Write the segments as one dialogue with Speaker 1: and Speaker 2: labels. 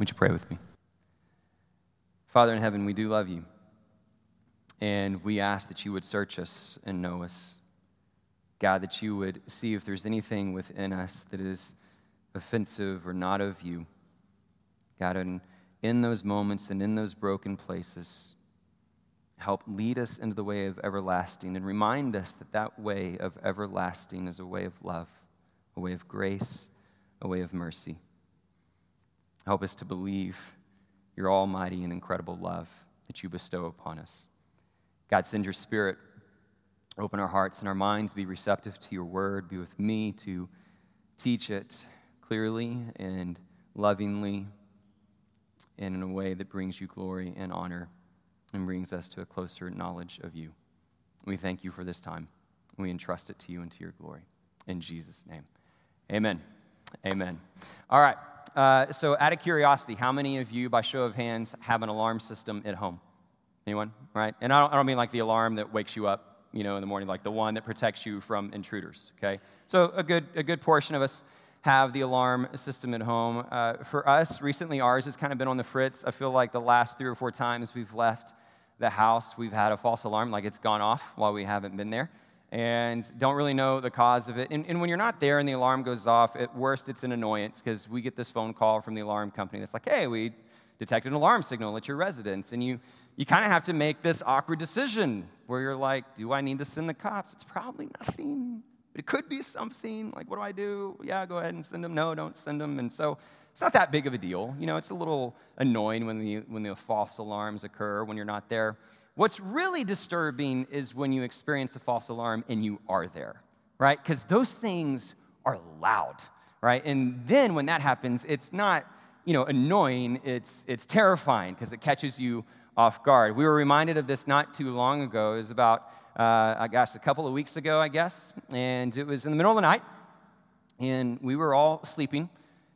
Speaker 1: Would you pray with me? Father in heaven, we do love you. And we ask that you would search us and know us. God, that you would see if there's anything within us that is offensive or not of you. God, and in those moments and in those broken places, help lead us into the way of everlasting and remind us that that way of everlasting is a way of love, a way of grace, a way of mercy. Help us to believe your almighty and incredible love that you bestow upon us. God, send your spirit. Open our hearts and our minds, be receptive to your word. Be with me to teach it clearly and lovingly and in a way that brings you glory and honor and brings us to a closer knowledge of you. We thank you for this time. We entrust it to you and to your glory. In Jesus' name. Amen. Amen. All right. Uh, so, out of curiosity, how many of you, by show of hands, have an alarm system at home? Anyone? Right? And I don't, I don't mean like the alarm that wakes you up, you know, in the morning, like the one that protects you from intruders. Okay. So, a good, a good portion of us have the alarm system at home. Uh, for us, recently, ours has kind of been on the fritz. I feel like the last three or four times we've left the house, we've had a false alarm, like it's gone off while we haven't been there, and don't really know the cause of it. And, and when you're not there and the alarm goes off, at worst, it's an annoyance because we get this phone call from the alarm company that's like, hey, we detected an alarm signal at your residence. And you, you kind of have to make this awkward decision where you're like, do I need to send the cops? It's probably nothing, but it could be something. Like, what do I do? Yeah, go ahead and send them. No, don't send them. And so, it's not that big of a deal. You know, it's a little annoying when the, when the false alarms occur when you're not there. What's really disturbing is when you experience a false alarm and you are there, right? Because those things are loud, right? And then when that happens, it's not, you know, annoying, it's, it's terrifying because it catches you off guard. We were reminded of this not too long ago. It was about, uh, I guess, a couple of weeks ago, I guess. And it was in the middle of the night, and we were all sleeping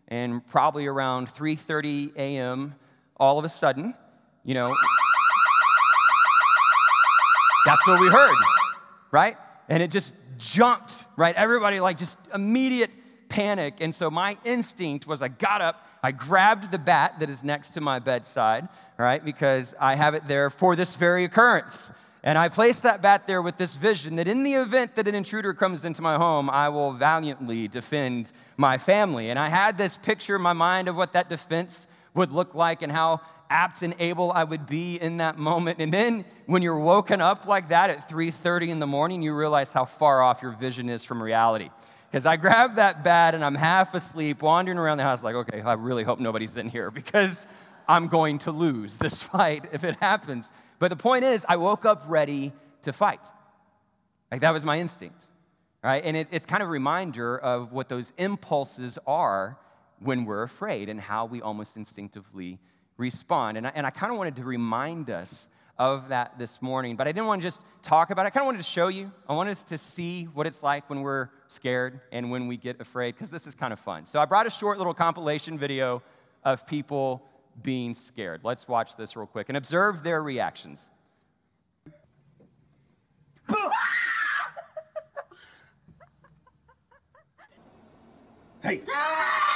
Speaker 1: and probably around 3:30 a.m. all of a sudden, you know, that's what we heard, right? And it just jumped, right? Everybody like just immediate panic. And so my instinct was I got up, I grabbed the bat that is next to my bedside, right? Because I have it there for this very occurrence. And I placed that bat there with this vision that in the event that an intruder comes into my home, I will valiantly defend my family. And I had this picture in my mind of what that defense would look like and how apt and able I would be in that moment. And then when you're woken up like that at 3:30 in the morning, you realize how far off your vision is from reality. Because I grab that bat and I'm half asleep, wandering around the house like, okay, I really hope nobody's in here because I'm going to lose this fight if it happens. But the point is, I woke up ready to fight. Like that was my instinct, right? And it, it's kind of a reminder of what those impulses are when we're afraid and how we almost instinctively respond. And I, and I kind of wanted to remind us of that this morning, but I didn't want to just talk about it. I kind of wanted to show you. I wanted us to see what it's like when we're scared and when we get afraid, because this is kind of fun. So I brought a short little compilation video of people being scared. Let's watch this real quick and observe their reactions.
Speaker 2: hey!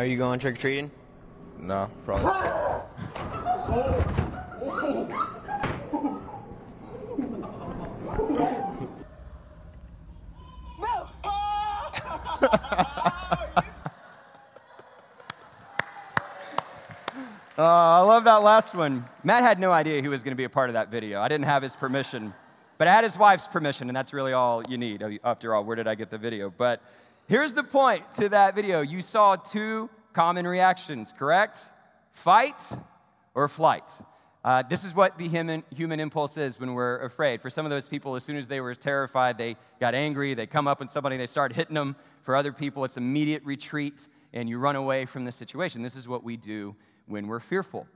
Speaker 3: Are you going trick or treating?
Speaker 4: No, probably.
Speaker 1: Uh, I love that last one. Matt had no idea he was going to be a part of that video. I didn't have his permission, but I had his wife's permission, and that's really all you need. After all, where did I get the video? But here's the point to that video you saw two common reactions, correct? Fight or flight. Uh, this is what the human, human impulse is when we're afraid. For some of those people, as soon as they were terrified, they got angry. They come up with somebody, they start hitting them. For other people, it's immediate retreat and you run away from the situation. This is what we do when we're fearful.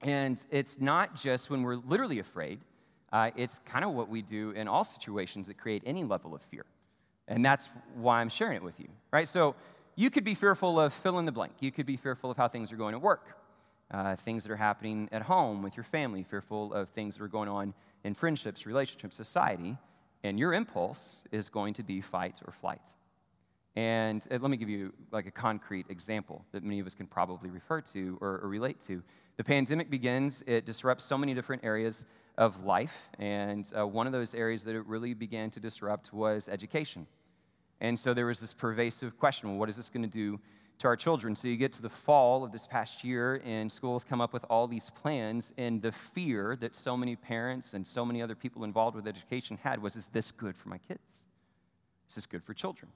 Speaker 1: And it's not just when we're literally afraid, uh, it's kind of what we do in all situations that create any level of fear. And that's why I'm sharing it with you, right? So you could be fearful of fill in the blank. You could be fearful of how things are going at work, uh, things that are happening at home with your family, fearful of things that are going on in friendships, relationships, society. And your impulse is going to be fight or flight. And uh, let me give you like a concrete example that many of us can probably refer to or, or, relate to. The pandemic begins, it disrupts so many different areas of life. And uh, one of those areas that it really began to disrupt was education. And so there was this pervasive question well, what is this going to do to our children? So you get to the fall of this past year, and schools come up with all these plans. And the fear that so many parents and so many other people involved with education had was is this good for my kids? Is this good for children?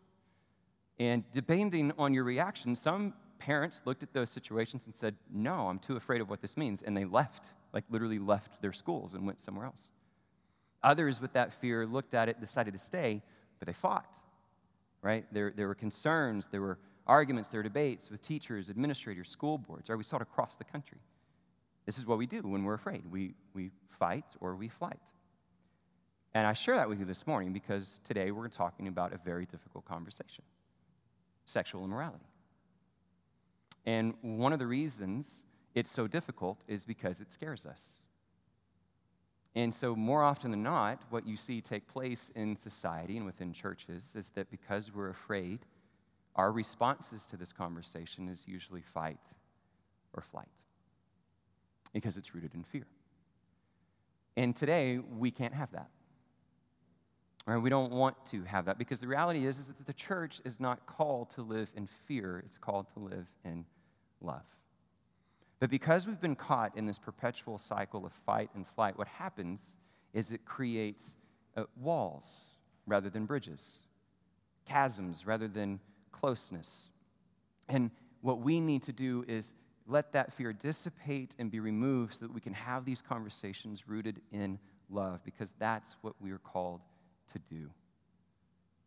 Speaker 1: And depending on your reaction, some parents looked at those situations and said, No, I'm too afraid of what this means. And they left, like literally left their schools and went somewhere else. Others, with that fear, looked at it, decided to stay, but they fought, right? There, there were concerns, there were arguments, there were debates with teachers, administrators, school boards, right? We saw it across the country. This is what we do when we're afraid we, we fight or we flight. And I share that with you this morning because today we're talking about a very difficult conversation sexual immorality. And one of the reasons it's so difficult is because it scares us. And so, more often than not, what you see take place in society and within churches is that because we're afraid, our responses to this conversation is usually fight or flight because it's rooted in fear. And today, we can't have that. Right? We don't want to have that because the reality is, is that the church is not called to live in fear, it's called to live in love. But because we've been caught in this perpetual cycle of fight and flight, what happens is it creates uh, walls rather than bridges, chasms rather than closeness. And what we need to do is let that fear dissipate and be removed so that we can have these conversations rooted in love, because that's what we are called to do.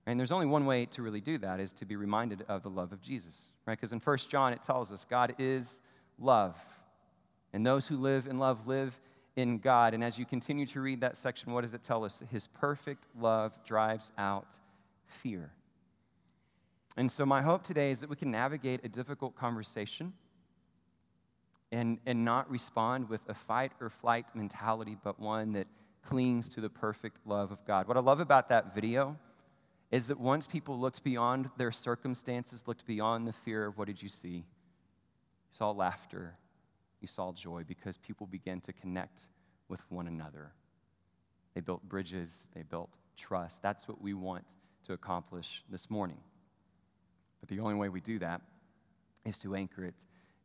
Speaker 1: And there's only one way to really do that is to be reminded of the love of Jesus, right? Because in 1 John it tells us God is love. And those who live in love live in God. And as you continue to read that section, what does it tell us? His perfect love drives out fear. And so, my hope today is that we can navigate a difficult conversation and, and not respond with a fight or flight mentality, but one that clings to the perfect love of God. What I love about that video is that once people looked beyond their circumstances, looked beyond the fear, of what did you see? You saw laughter, you saw joy because people began to connect with one another. They built bridges, they built trust. That's what we want to accomplish this morning. But the only way we do that is to anchor it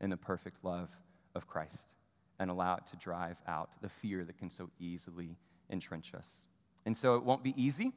Speaker 1: in the perfect love of Christ and allow it to drive out the fear that can so easily entrench us. And so it won't be easy,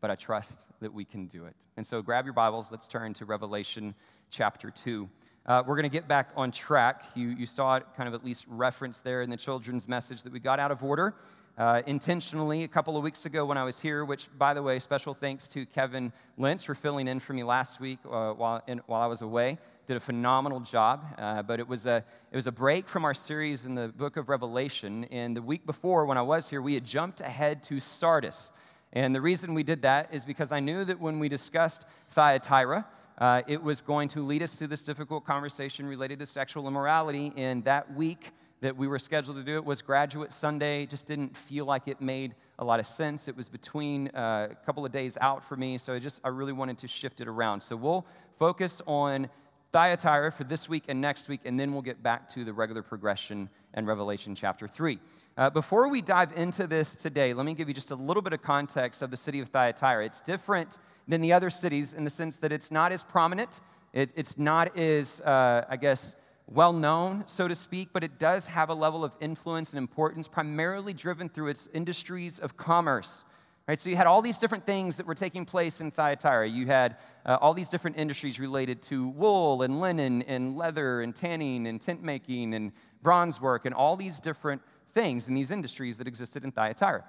Speaker 1: but I trust that we can do it. And so grab your Bibles, let's turn to Revelation chapter 2. Uh, we're going to get back on track. You, you saw it kind of at least referenced there in the children's message that we got out of order uh, intentionally a couple of weeks ago when I was here, which, by the way, special thanks to Kevin Lentz for filling in for me last week uh, while, in, while I was away. Did a phenomenal job, uh, but it was, a, it was a break from our series in the book of Revelation. And the week before, when I was here, we had jumped ahead to Sardis. And the reason we did that is because I knew that when we discussed Thyatira, uh, it was going to lead us to this difficult conversation related to sexual immorality. And that week, that we were scheduled to do it was Graduate Sunday. It just didn't feel like it made a lot of sense. It was between uh, a couple of days out for me, so I just I really wanted to shift it around. So we'll focus on Thyatira for this week and next week, and then we'll get back to the regular progression and Revelation chapter 3. Uh, before we dive into this today, let me give you just a little bit of context of the city of Thyatira. It's different than the other cities in the sense that it's not as prominent, it, it's not as, uh, I guess, well known, so to speak, but it does have a level of influence and importance, primarily driven through its industries of commerce. Right, so you had all these different things that were taking place in Thyatira. You had uh, all these different industries related to wool and linen and leather and tanning and tent making and bronze work and all these different things in these industries that existed in Thyatira.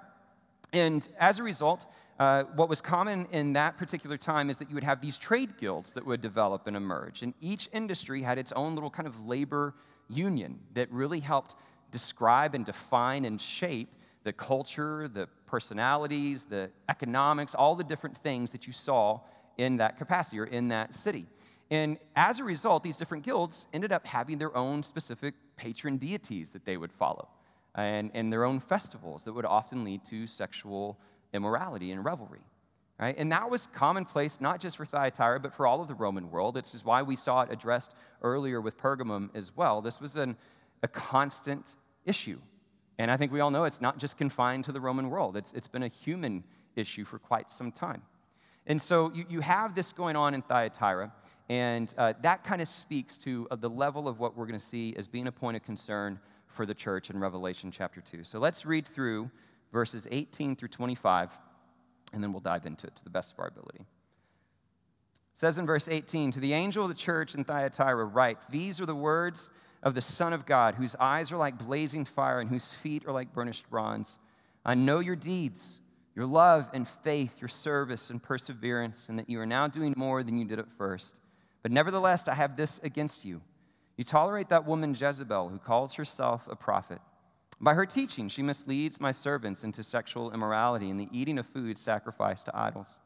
Speaker 1: And as a result, uh, what was common in that particular time is that you would have these trade guilds that would develop and emerge. And each industry had its own little kind of labor union that really helped describe and define and shape the culture, the personalities, the economics, all the different things that you saw in that capacity or in that city. And as a result, these different guilds ended up having their own specific patron deities that they would follow and, and their own festivals that would often lead to sexual immorality and revelry. Right? And that was commonplace not just for Thyatira, but for all of the Roman world. This is why we saw it addressed earlier with Pergamum as well. This was an, a constant issue. And I think we all know it's not just confined to the Roman world, it's, it's been a human issue for quite some time. And so you, you have this going on in Thyatira, and uh, that kind of speaks to uh, the level of what we're going to see as being a point of concern for the church in Revelation chapter 2. So let's read through verses 18 through 25, and then we'll dive into it to the best of our ability. It says in verse 18, To the angel of the church in Thyatira, write, These are the words of the Son of God, whose eyes are like blazing fire and whose feet are like burnished bronze. I know your deeds, your love and faith, your service and perseverance, and that you are now doing more than you did at first. But nevertheless, I have this against you. You tolerate that woman Jezebel, who calls herself a prophet. By her teaching, she misleads my servants into sexual immorality and the eating of food sacrificed to idols.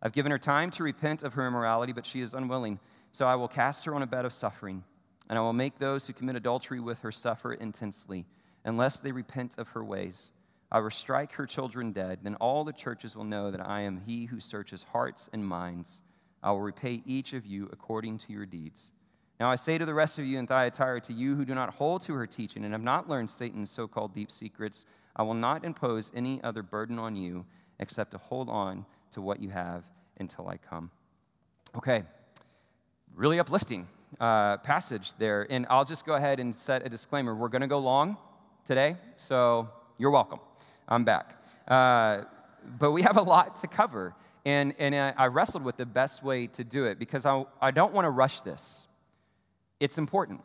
Speaker 1: I've given her time to repent of her immorality, but she is unwilling, so I will cast her on a bed of suffering and I will make those who commit adultery with her suffer intensely, unless they repent of her ways. I will strike her children dead. Then all the churches will know that I am he who searches hearts and minds. I will repay each of you according to your deeds. Now I say to the rest of you in Thyatira, to you who do not hold to her teaching and have not learned Satan's so called deep secrets, I will not impose any other burden on you except to hold on to what you have until I come. Okay, really uplifting uh, passage there. And I'll just go ahead and set a disclaimer. We're going to go long today, so you're welcome. I'm back. Uh, but we have a lot to cover. And, and I wrestled with the best way to do it because I, I don't want to rush this. It's important.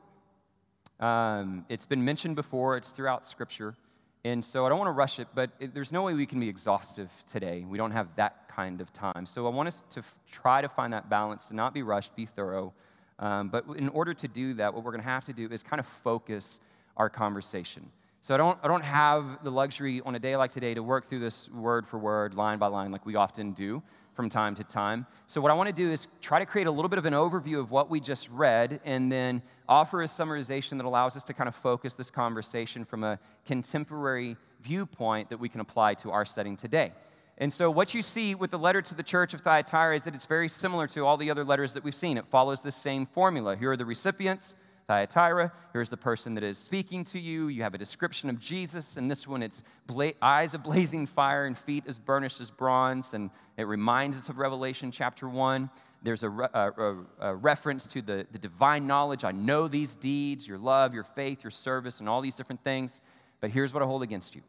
Speaker 1: Um, it's been mentioned before, it's throughout Scripture. And so I don't want to rush it, but it, there's no way we can be exhaustive today. We don't have that kind of time. So I want us to f- try to find that balance, to not be rushed, be thorough, um, but in order to do that, what we're going to have to do is kind of focus our conversation. So I don't, I don't have the luxury on a day like today to work through this word for word, line by line, like we often do from time to time. So what I want to do is try to create a little bit of an overview of what we just read and then offer a summarization that allows us to kind of focus this conversation from a contemporary viewpoint that we can apply to our setting today. And so, what you see with the letter to the church of Thyatira is that it's very similar to all the other letters that we've seen. It follows the same formula. Here are the recipients, Thyatira. Here's the person that is speaking to you. You have a description of Jesus. And this one, it's bla- eyes of blazing fire and feet as burnished as bronze. And it reminds us of Revelation chapter 1. There's a, re- a, a reference to the, the divine knowledge. I know these deeds, your love, your faith, your service, and all these different things. But here's what I hold against you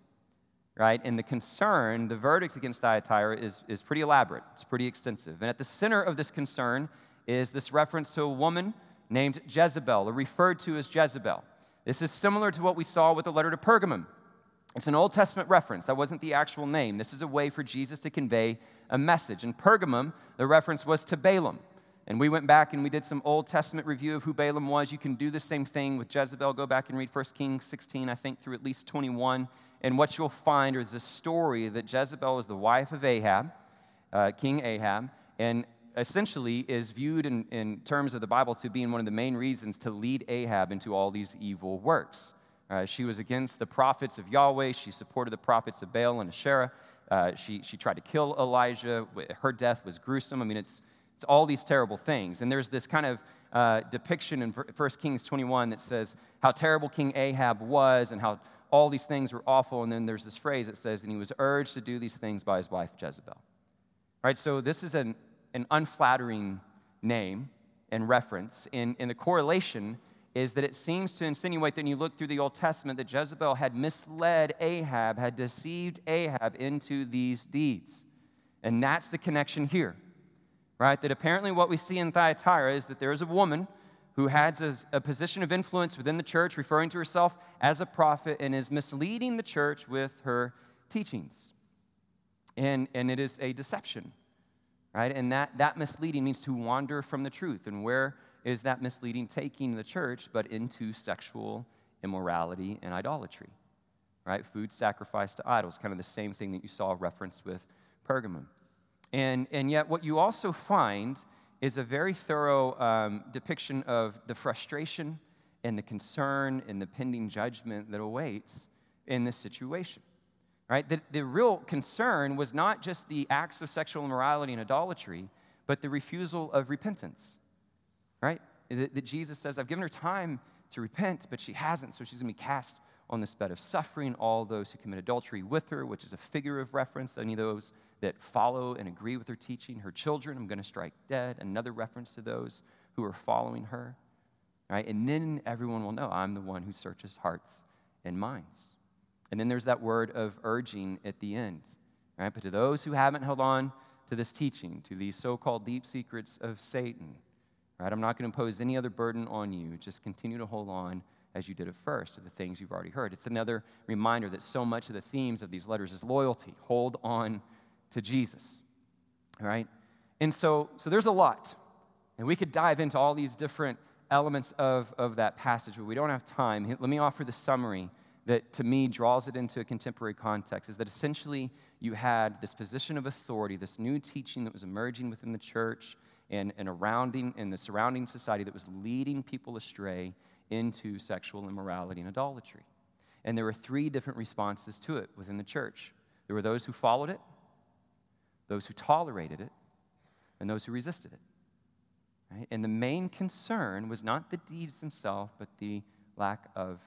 Speaker 1: right? And the concern, the verdict against Thyatira is, is pretty elaborate, it's pretty extensive. And at the center of this concern is this reference to a woman named Jezebel, or referred to as Jezebel. This is similar to what we saw with the letter to Pergamum. It's an Old Testament reference. That wasn't the actual name. This is a way for Jesus to convey a message. In Pergamum, the reference was to Balaam. And we went back and we did some Old Testament review of who Balaam was. You can do the same thing with Jezebel. Go back and read 1 Kings 16, I think, through at least 21. And what you'll find is a story that Jezebel is the wife of Ahab, uh, King Ahab, and essentially is viewed in, in terms of the Bible to being one of the main reasons to lead Ahab into all these evil works. Uh, she was against the prophets of Yahweh. She supported the prophets of Baal and Asherah. Uh, she, she tried to kill Elijah. Her death was gruesome. I mean, it's, it's all these terrible things. And there's this kind of uh, depiction in 1 Kings 21 that says how terrible King Ahab was and how all these things were awful. And then there's this phrase that says, and he was urged to do these things by his wife Jezebel. Right? So this is an, an unflattering name and reference. And, and the correlation is that it seems to insinuate that when you look through the Old Testament that Jezebel had misled Ahab, had deceived Ahab into these deeds. And that's the connection here, right? That apparently what we see in Thyatira is that there is a woman who has a, a position of influence within the church, referring to herself as a prophet, and is misleading the church with her teachings. And, and it is a deception, right? And that, that misleading means to wander from the truth. And where is that misleading taking the church but into sexual immorality and idolatry, right? Food sacrificed to idols, kind of the same thing that you saw referenced with Pergamum. And, and yet, what you also find is a very thorough um, depiction of the frustration and the concern and the pending judgment that awaits in this situation. Right? The, the real concern was not just the acts of sexual immorality and idolatry, but the refusal of repentance right? That, that Jesus says, I've given her time to repent, but she hasn't, so she's going to be cast on this bed of suffering. All those who commit adultery with her, which is a figure of reference, any of those that follow and agree with her teaching, her children, I'm going to strike dead. Another reference to those who are following her, right? And then everyone will know I'm the one who searches hearts and minds. And then there's that word of urging at the end, right? But to those who haven't held on to this teaching, to these so called deep secrets of Satan, Right? I'm not going to impose any other burden on you. Just continue to hold on as you did at first to the things you've already heard. It's another reminder that so much of the themes of these letters is loyalty. Hold on to Jesus. All right? And so, so there's a lot. And we could dive into all these different elements of, of that passage, but we don't have time. Let me offer the summary that to me draws it into a contemporary context is that essentially you had this position of authority, this new teaching that was emerging within the church and, and, around in the surrounding society that was leading people astray into sexual immorality and idolatry. And there were three different responses to it within the church there were those who followed it, those who tolerated it, and those who resisted it. Right? And the main concern was not the deeds themselves, but the lack of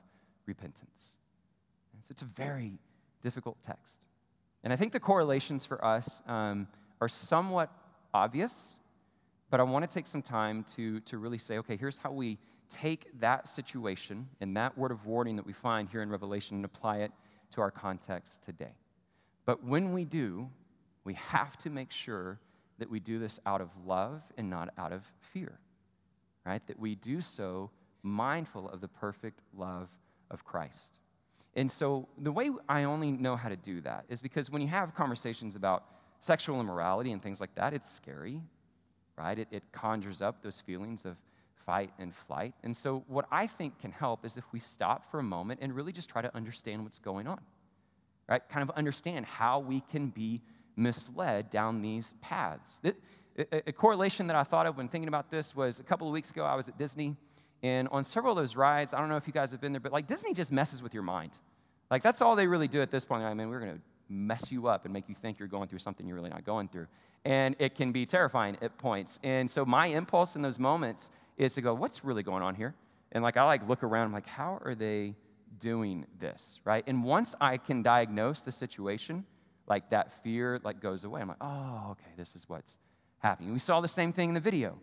Speaker 1: repentance. So it's a very difficult text. And I think the correlations for us um, are somewhat obvious but I want to take some time to, to really say, okay, here's how we take that situation and that word of warning that we find here in Revelation and apply it to our context today. But when we do, we have to make sure that we do this out of love and not out of fear, right? That we do so mindful of the perfect love of Christ. And so the way I only know how to do that is because when you have conversations about sexual immorality and things like that, it's scary right? It, it conjures up those feelings of fight and flight. And so, what I think can help is if we stop for a moment and really just try to understand what's going on, right? Kind of understand how we can be misled down these paths. a, a correlation that I thought of when thinking about this was a couple of weeks ago, I was at Disney, and on several of those rides, I don't know if you guys have been there, but like Disney just messes with your mind. Like, that's all they really do at this point. I mean, we're going to mess you up and make you think you're going through something you're really not going through. And it can be terrifying at points. And so my impulse in those moments is to go, what's really going on here? And like I like look around, I'm like, how are they doing this? Right? And once I can diagnose the situation, like that fear like goes away. I'm like, oh, okay, this is what's happening. We saw the same thing in the video.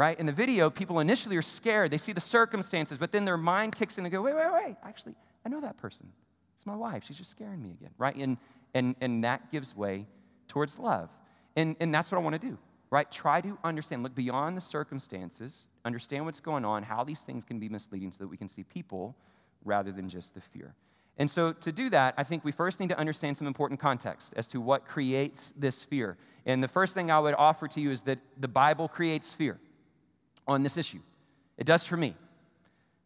Speaker 1: Right? In the video, people initially are scared. They see the circumstances, but then their mind kicks in and go, wait, wait, wait. Actually, I know that person. It's my wife. She's just scaring me again, right? And, and, and that gives way towards love. And, and that's what I want to do, right? Try to understand, look beyond the circumstances, understand what's going on, how these things can be misleading so that we can see people rather than just the fear. And so, to do that, I think we first need to understand some important context as to what creates this fear. And the first thing I would offer to you is that the Bible creates fear on this issue. It does for me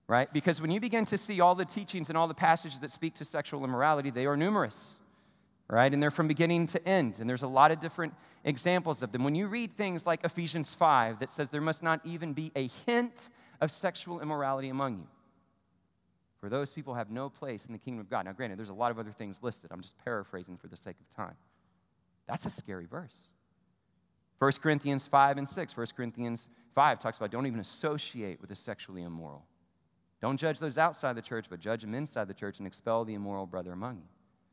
Speaker 1: right? Because when you begin to see all the teachings and all the passages that speak to sexual immorality, they are numerous, right? And they're from beginning to end. And there's a lot of different examples of them. When you read things like Ephesians 5 that says there must not even be a hint of sexual immorality among you. For those people have no place in the kingdom of God. Now, granted, there's a lot of other things listed. I'm just paraphrasing for the sake of time. That's a scary verse. 1 Corinthians 5 and 6. 1 Corinthians 5 talks about don't even associate with the sexually immoral. Don't judge those outside the church, but judge them inside the church and expel the immoral brother among you.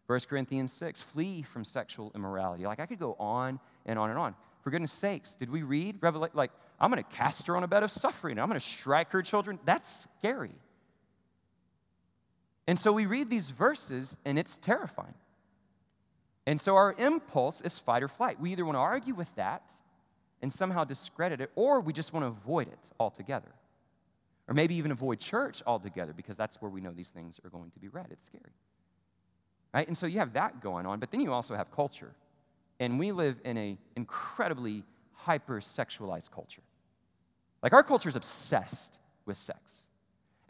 Speaker 1: 1 Corinthians 6, flee from sexual immorality. Like I could go on and on and on. For goodness sakes, did we read Revelation? Like, I'm going to cast her on a bed of suffering. I'm going to strike her children. That's scary. And so we read these verses and it's terrifying. And so our impulse is fight or flight. We either want to argue with that and somehow discredit it, or we just want to avoid it altogether. Or maybe even avoid church altogether because that's where we know these things are going to be read. It's scary. Right? And so you have that going on, but then you also have culture. And we live in an incredibly hyper sexualized culture. Like our culture is obsessed with sex.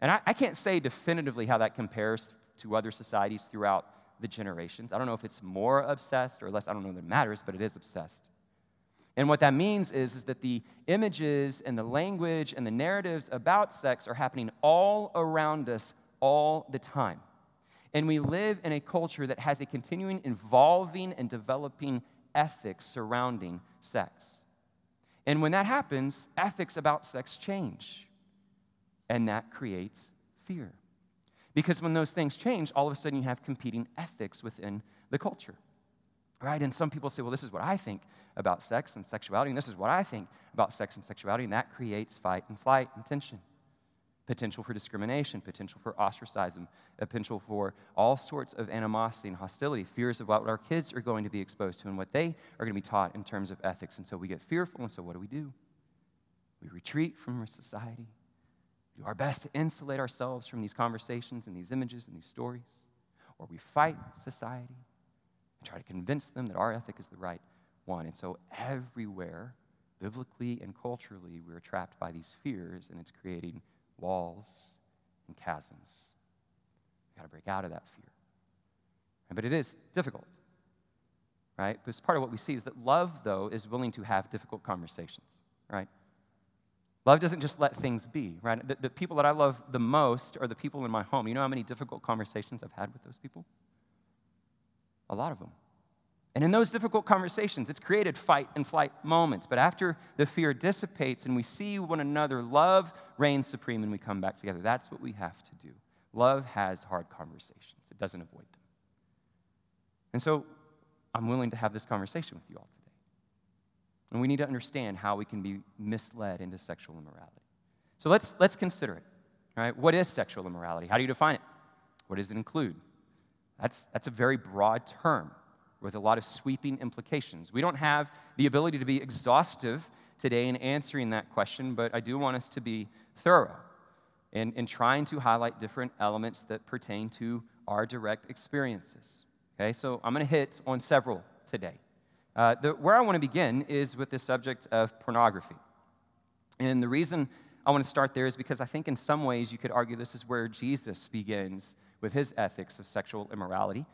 Speaker 1: And I, I, can't say definitively how that compares to other societies throughout the generations. I don't know if it's more obsessed or less. I don't know that it matters, but it is obsessed. And what that means is, is that the images and the language and the narratives about sex are happening all around us all the time. And we live in a culture that has a continuing evolving and developing ethics surrounding sex. And when that happens, ethics about sex change. And that creates fear. Because when those things change, all of a sudden you have competing ethics within the culture. Right? And some people say, well, this is what I think about sex and sexuality, and this is what I think about sex and sexuality, and that creates fight and flight and tension. Potential for discrimination, potential for ostracism, potential for all sorts of animosity and hostility, fears of what our kids are going to be exposed to and what they are going to be taught in terms of ethics. And so we get fearful, and so what do we do? We retreat from our society do our best to insulate ourselves from these conversations and these images and these stories, or we fight society and try to convince them that our ethic is the right one. And so, everywhere, biblically and culturally, we're trapped by these fears, and it's creating walls and chasms. We've got to break out of that fear. But it is difficult, right? Because part of what we see is that love, though, is willing to have difficult conversations, right? Love doesn't just let things be, right? The, the, people that I love the most are the people in my home. You know how many difficult conversations I've had with those people? A lot of them. And in those difficult conversations, it's created fight and flight moments. But after the fear dissipates and we see one another, love reigns supreme and we come back together. That's what we have to do. Love has hard conversations, it doesn't avoid them. And so I'm willing to have this conversation with you all today. And we need to understand how we can be misled into sexual immorality. So let's, let's consider it. Right? What is sexual immorality? How do you define it? What does it include? That's, that's a very broad term with a lot of sweeping implications. We don't have the ability to be exhaustive today in answering that question, but I do want us to be thorough in, in trying to highlight different elements that pertain to our direct experiences. Okay, so I'm going to hit on several today. Uh, the, where I want to begin is with the subject of pornography. And the reason I want to start there is because I think in some ways you could argue this is where Jesus begins with his ethics of sexual immorality.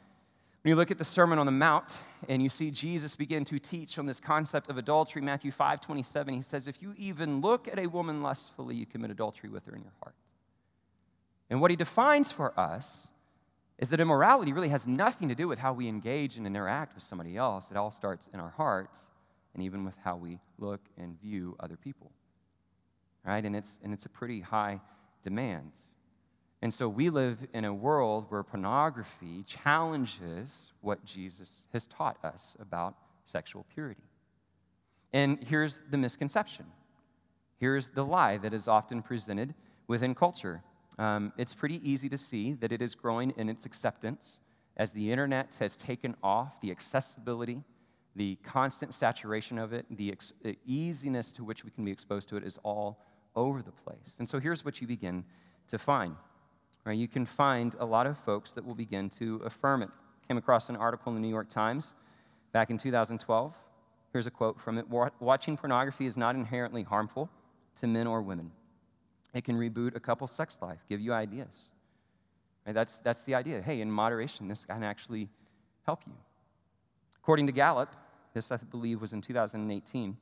Speaker 1: When you look at the Sermon on the Mount and you see Jesus begin to teach on this concept of adultery, Matthew 5 27, he says, If you even look at a woman lustfully, you commit adultery with her in your heart. And what he defines for us is that immorality really has nothing to do with how we engage and interact with somebody else. It all starts in our hearts and even with how we look and view other people. Right? And it's, and it's a pretty high demand. And so we live in a world where pornography challenges what Jesus has taught us about sexual purity. And here's the misconception. Here's the lie that is often presented within culture um, it's pretty easy to see that it is growing in its acceptance as the internet has taken off, the accessibility, the constant saturation of it, the, ex- the easiness to which we can be exposed to it is all over the place. And so here's what you begin to find. Right? You can find a lot of folks that will begin to affirm it. Came across an article in the New York Times back in 2012. Here's a quote from it Watching pornography is not inherently harmful to men or women. It can reboot a couple's sex life, give you ideas. Right? That's, that's the idea. Hey, in moderation, this can actually help you. According to Gallup, this I believe was in 2018,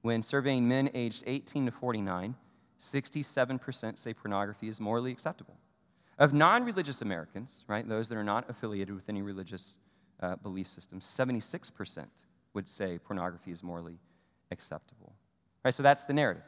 Speaker 1: when surveying men aged 18 to 49, 67% say pornography is morally acceptable. Of non religious Americans, right, those that are not affiliated with any religious uh, belief system, 76% would say pornography is morally acceptable. Right, so that's the narrative.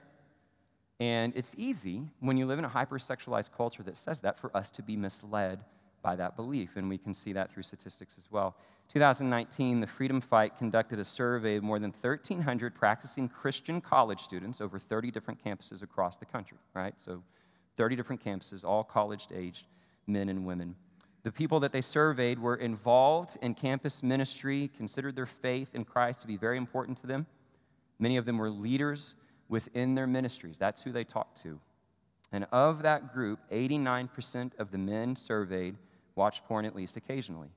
Speaker 1: And it's easy when you live in a hypersexualized culture that says that for us to be misled by that belief, and we can see that through statistics as well. 2019, the Freedom Fight conducted a survey of more than 1,300 practicing Christian college students over 30 different campuses across the country, right? So 30 different campuses, all college aged men and women. The people that they surveyed were involved in campus ministry, considered their faith in Christ to be very important to them. Many of them were leaders within their ministries. That's who they talked to. And of that group, 89% of the men surveyed watched porn at least occasionally.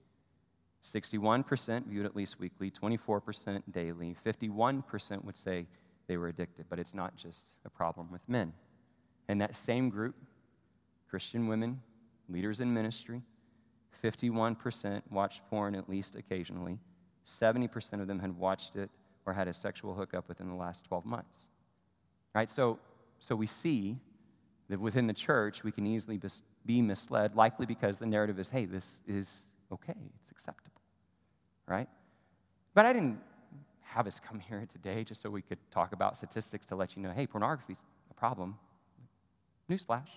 Speaker 1: 61% viewed at least weekly, 24% daily, 51% would say they were addicted. But it's not just a problem with men. And that same group, Christian women, leaders in ministry, 51% watched porn at least occasionally. 70% of them had watched it or had a sexual hookup within the last 12 months. Right? So, so we see that within the church, we can easily be misled, likely because the narrative is hey, this is okay, it's acceptable. Right? But I didn't have us come here today just so we could talk about statistics to let you know hey, pornography's a problem. Newsflash.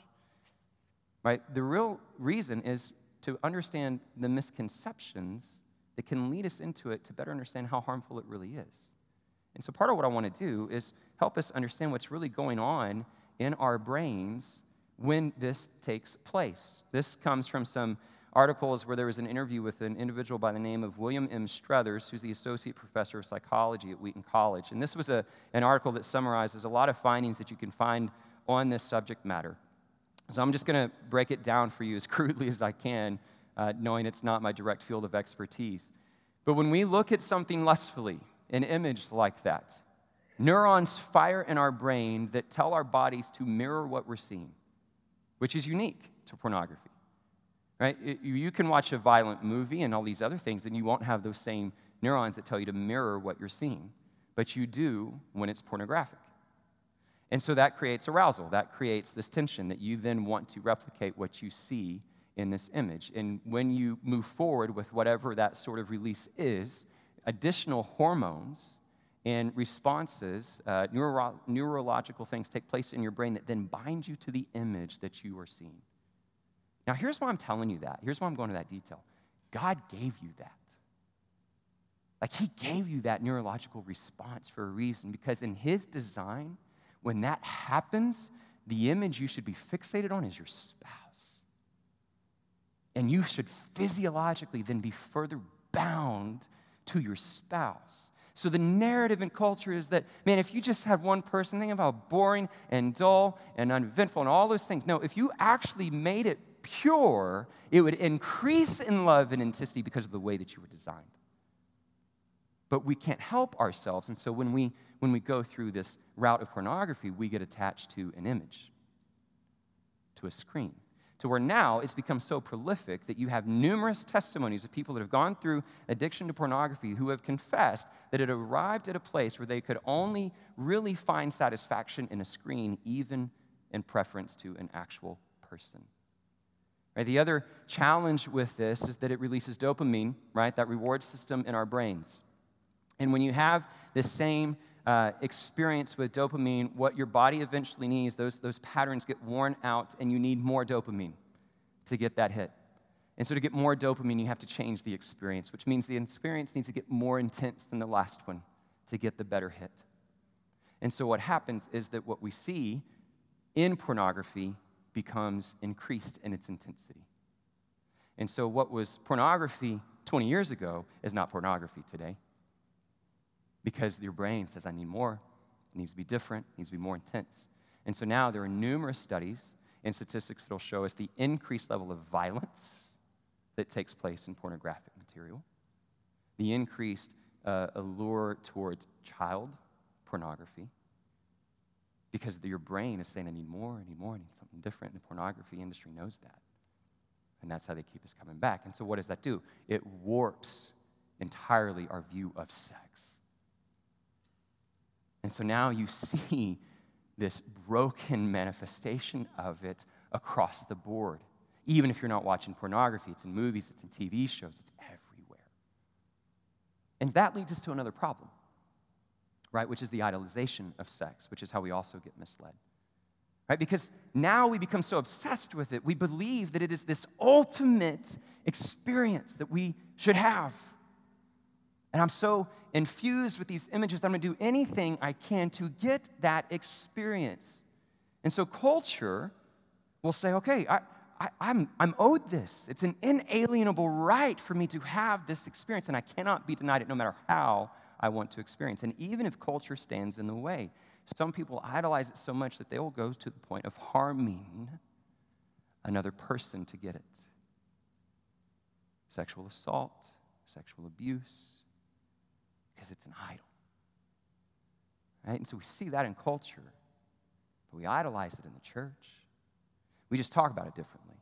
Speaker 1: Right? The real reason is to understand the misconceptions that can lead us into it to better understand how harmful it really is. And so, part of what I want to do is help us understand what's really going on in our brains when this takes place. This comes from some articles where there was an interview with an individual by the name of William M. Struthers, who's the associate professor of psychology at Wheaton College. And this was a, an article that summarizes a lot of findings that you can find on this subject matter. So I'm just going to break it down for you as crudely as I can, uh, knowing it's not my direct field of expertise. But when we look at something lustfully, an image like that, neurons fire in our brain that tell our bodies to mirror what we're seeing, which is unique to pornography. Right? You can watch a violent movie and all these other things, and you won't have those same neurons that tell you to mirror what you're seeing. But you do when it's pornographic. And so that creates arousal. That creates this tension that you then want to replicate what you see in this image. And when you move forward with whatever that sort of release is, additional hormones and responses, uh, neuro- neurological things take place in your brain that then bind you to the image that you are seeing. Now, here's why I'm telling you that. Here's why I'm going to that detail. God gave you that. Like, He gave you that neurological response for a reason, because in His design, when that happens, the image you should be fixated on is your spouse. And you should physiologically then be further bound to your spouse. So the narrative in culture is that, man, if you just had one person, think about boring and dull and uneventful and all those things. No, if you actually made it pure, it would increase in love and intensity because of the way that you were designed. But we can't help ourselves. And so when we when we go through this route of pornography, we get attached to an image, to a screen. To where now it's become so prolific that you have numerous testimonies of people that have gone through addiction to pornography who have confessed that it arrived at a place where they could only really find satisfaction in a screen, even in preference to an actual person. Right? The other challenge with this is that it releases dopamine, right? That reward system in our brains. And when you have the same uh, experience with dopamine, what your body eventually needs, those, those patterns get worn out, and you need more dopamine to get that hit. And so, to get more dopamine, you have to change the experience, which means the experience needs to get more intense than the last one to get the better hit. And so, what happens is that what we see in pornography becomes increased in its intensity. And so, what was pornography 20 years ago is not pornography today because your brain says, I need more. It needs to be different, it needs to be more intense. And so now there are numerous studies and statistics that will show us the increased level of violence that takes place in pornographic material, the increased uh, allure towards child pornography, because your brain is saying, I need more, I need more, I need something different. And the pornography industry knows that. And that's how they keep us coming back. And so, what does that do? It warps entirely our view of sex. And so now you see this broken manifestation of it across the board. Even if you're not watching pornography, it's in movies, it's in TV shows, it's everywhere. And that leads us to another problem, right? Which is the idolization of sex, which is how we also get misled. right? Because now we become so obsessed with it, we believe that it is this ultimate experience that we should have. And I'm so infused with these images that I'm gonna do anything I can to get that experience. And so culture will say, okay, I, I, I'm, I'm owed this. It's an inalienable right for me to have this experience, and I cannot be denied it no matter how I want to experience. And even if culture stands in the way, some people idolize it so much that they will go to the point of harming another person to get it. Sexual assault, sexual abuse, because it's an idol. Right? And so we see that in culture, but we idolize it in the church. We just talk about it differently.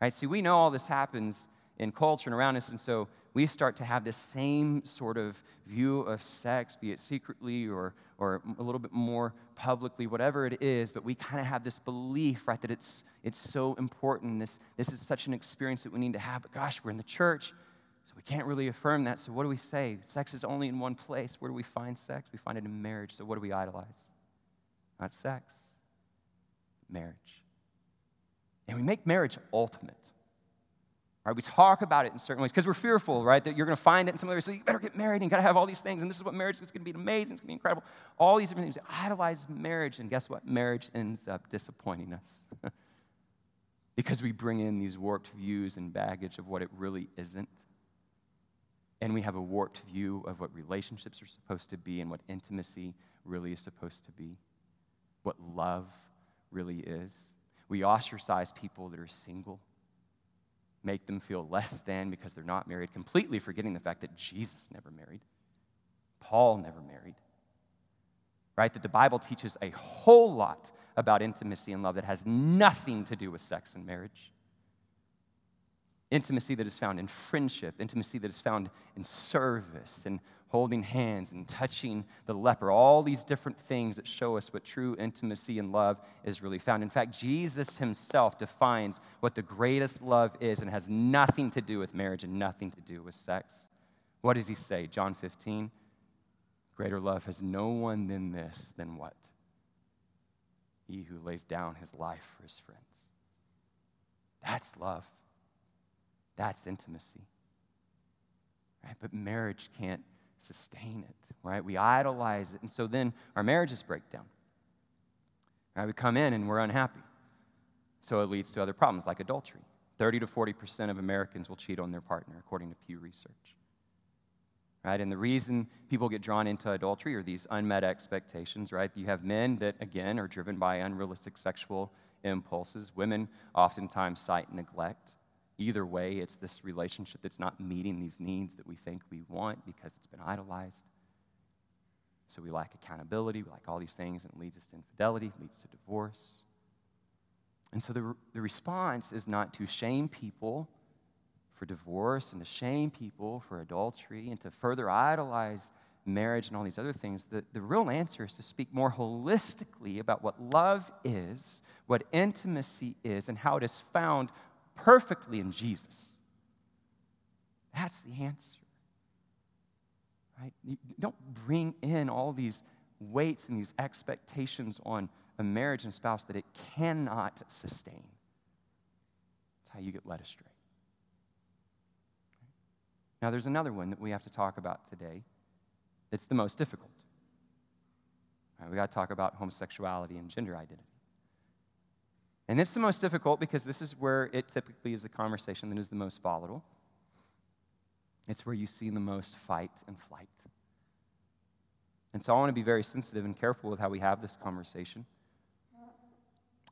Speaker 1: Right? See, we know all this happens in culture and around us, and so we start to have this same sort of view of sex, be it secretly or, or a little bit more publicly, whatever it is, but we kind of have this belief, right, that it's, it's so important. This, this is such an experience that we need to have. But gosh, we're in the church, so we can't really affirm that. So what do we say? Sex is only in one place. Where do we find sex? We find it in marriage. So what do we idolize? Not sex, marriage. And we make marriage ultimate. Right? We talk about it in certain ways because we're fearful, right? That you're going to find it in some other way. So you better get married and you got to have all these things. And this is what marriage is going to be amazing. It's going to be incredible. All these different things. We idolize marriage. And guess what? Marriage ends up disappointing us because we bring in these warped views and baggage of what it really isn't. And we have a warped view of what relationships are supposed to be and what intimacy really is supposed to be, what love really is. We ostracize people that are single make them feel less than because they're not married, completely forgetting the fact that Jesus never married, Paul never married. Right? That the Bible teaches a whole lot about intimacy and love that has nothing to do with sex and marriage. Intimacy that is found in friendship, intimacy that is found in service and holding hands and touching the leper, all these different things that show us what true intimacy and love is really found. In fact, Jesus himself defines what the greatest love is and has nothing to do with marriage and nothing to do with sex. What does he say? John 15. Greater love has no one than this, than what? He who lays down his life for his friends. That's love. That's intimacy. Right? But marriage can't sustain it, right? We idolize it. And so then our marriages break down. Right? We come in and we're unhappy. So it leads to other problems like adultery. 30 to 40% of Americans will cheat on their partner, according to Pew Research. Right? And the reason people get drawn into adultery are these unmet expectations, right? You have men that, again, are driven by unrealistic sexual impulses. Women oftentimes cite neglect. Either way, it's this relationship that's not meeting these needs that we think we want because it's been idolized. So we lack accountability, we lack all these things, and it leads us to infidelity, leads to divorce. And so the, the response is not to shame people for divorce and to shame people for adultery and to further idolize marriage and all these other things. The, the real answer is to speak more holistically about what love is, what intimacy is, and how it is found perfectly in Jesus. That's the answer. Right? You don't bring in all these weights and these expectations on a marriage and spouse that it cannot sustain. That's how you get led astray. Now, there's another one that we have to talk about today that's the most difficult. Right, we got to talk about homosexuality and gender identity. And it's the most difficult because this is where it typically is the conversation that is the most volatile. It's where you see the most fight and flight. And so I want to be very sensitive and careful with how we have this conversation.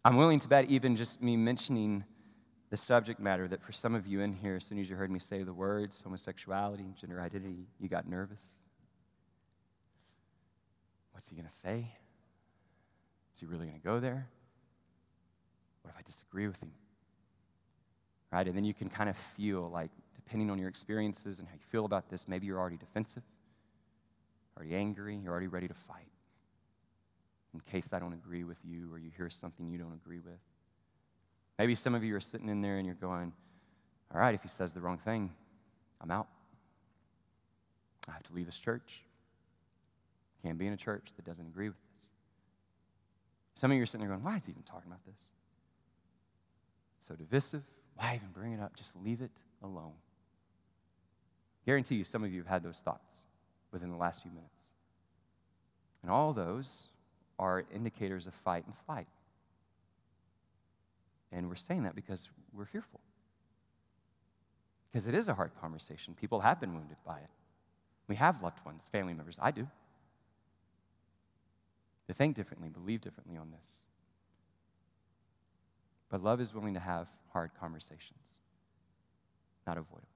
Speaker 1: I'm willing to bet, even just me mentioning the subject matter, that for some of you in here, as soon as you heard me say the words homosexuality and gender identity, you got nervous. What's he going to say? Is he really going to go there? What if I disagree with him? Right? And then you can kind of feel like, depending on your experiences and how you feel about this, maybe you're already defensive, already angry, you're already ready to fight. In case I don't agree with you or you hear something you don't agree with. Maybe some of you are sitting in there and you're going, all right, if he says the wrong thing, I'm out. I have to leave this church. Can't be in a church that doesn't agree with this. Some of you are sitting there going, why is he even talking about this? So divisive. Why even bring it up? Just leave it alone. Guarantee you, some of you have had those thoughts within the last few minutes. And all those are indicators of fight and flight. And we're saying that because we're fearful. Because it is a hard conversation. People have been wounded by it. We have loved ones, family members. I do. To think differently, believe differently on this. But love is willing to have hard conversations, not avoid them.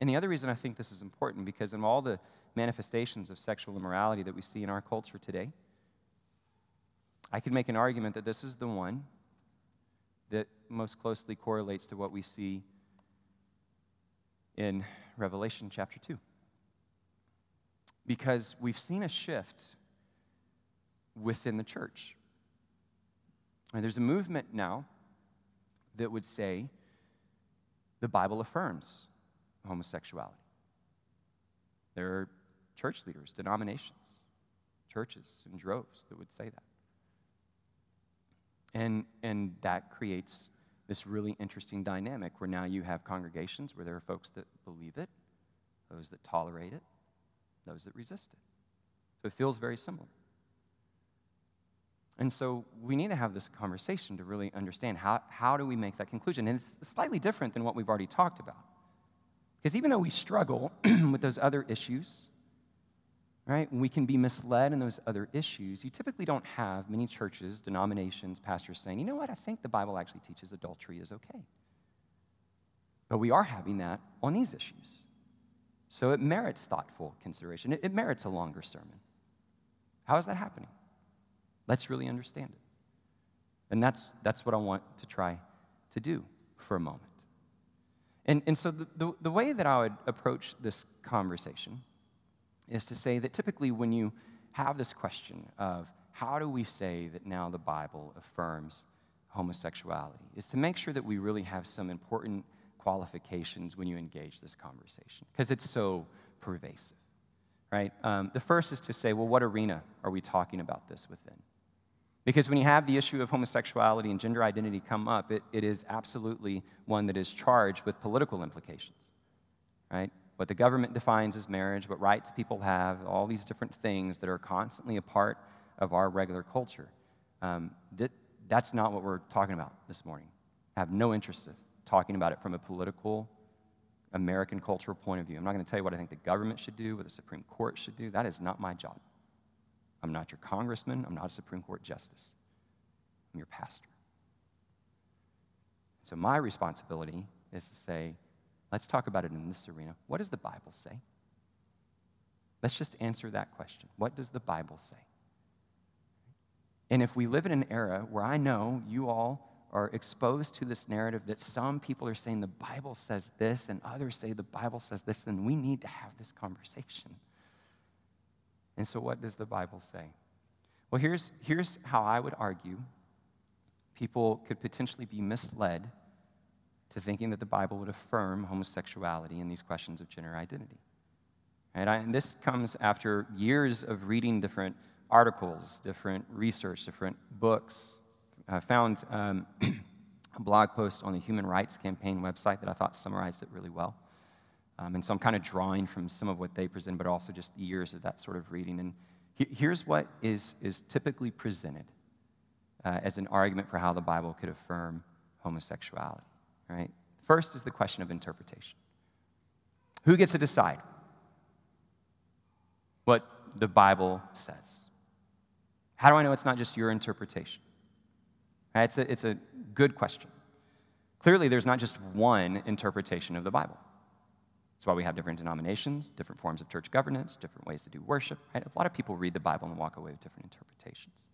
Speaker 1: And the other reason I think this is important because in all the manifestations of sexual immorality that we see in our culture today, I could make an argument that this is the one that most closely correlates to what we see in Revelation chapter 2. Because we've seen a shift within the church. And there's a movement now that would say the Bible affirms homosexuality. There are church leaders, denominations, churches in droves that would say that. And, and that creates this really interesting dynamic where now you have congregations where there are folks that believe it, those that tolerate it, those that resist it. So it feels very similar. And so we need to have this conversation to really understand how, how do we make that conclusion. And it's slightly different than what we've already talked about. Because even though we struggle with those other issues, right, we can be misled in those other issues, you typically don't have many churches, denominations, pastors saying, you know what, I think the Bible actually teaches adultery is okay. But we are having that on these issues. So it merits thoughtful consideration, it, it merits a longer sermon. How is that happening? Let's really understand it. And that's, that's what I want to try to do for a moment. And, and so, the, the, the way that I would approach this conversation is to say that typically, when you have this question of how do we say that now the Bible affirms homosexuality, is to make sure that we really have some important qualifications when you engage this conversation, because it's so pervasive, right? Um, the first is to say, well, what arena are we talking about this within? Because when you have the issue of homosexuality and gender identity come up, it, it is absolutely one that is charged with political implications, right? What the government defines as marriage, what rights people have, all these different things that are constantly a part of our regular culture. Um, that, that's not what we're talking about this morning. I have no interest in talking about it from a political, American cultural point of view. I'm not going to tell you what I think the government should do, what the Supreme Court should do. That is not my job. I'm not your congressman. I'm not a Supreme Court justice. I'm your pastor. So, my responsibility is to say, let's talk about it in this arena. What does the Bible say? Let's just answer that question. What does the Bible say? And if we live in an era where I know you all are exposed to this narrative that some people are saying the Bible says this and others say the Bible says this, then we need to have this conversation. And so, what does the Bible say? Well, here's, here's how I would argue people could potentially be misled to thinking that the Bible would affirm homosexuality in these questions of gender identity. And, I, and this comes after years of reading different articles, different research, different books. I found um, a blog post on the Human Rights Campaign website that I thought summarized it really well. Um, and so I'm kind of drawing from some of what they present, but also just years of that sort of reading. And he, here's what is, is typically presented uh, as an argument for how the Bible could affirm homosexuality, right? First is the question of interpretation. Who gets to decide what the Bible says? How do I know it's not just your interpretation? Right? It's, a, it's a good question. Clearly, there's not just one interpretation of the Bible. That's why we have different denominations, different forms of church governance, different ways to do worship. Right? A lot of people read the Bible and walk away with different interpretations.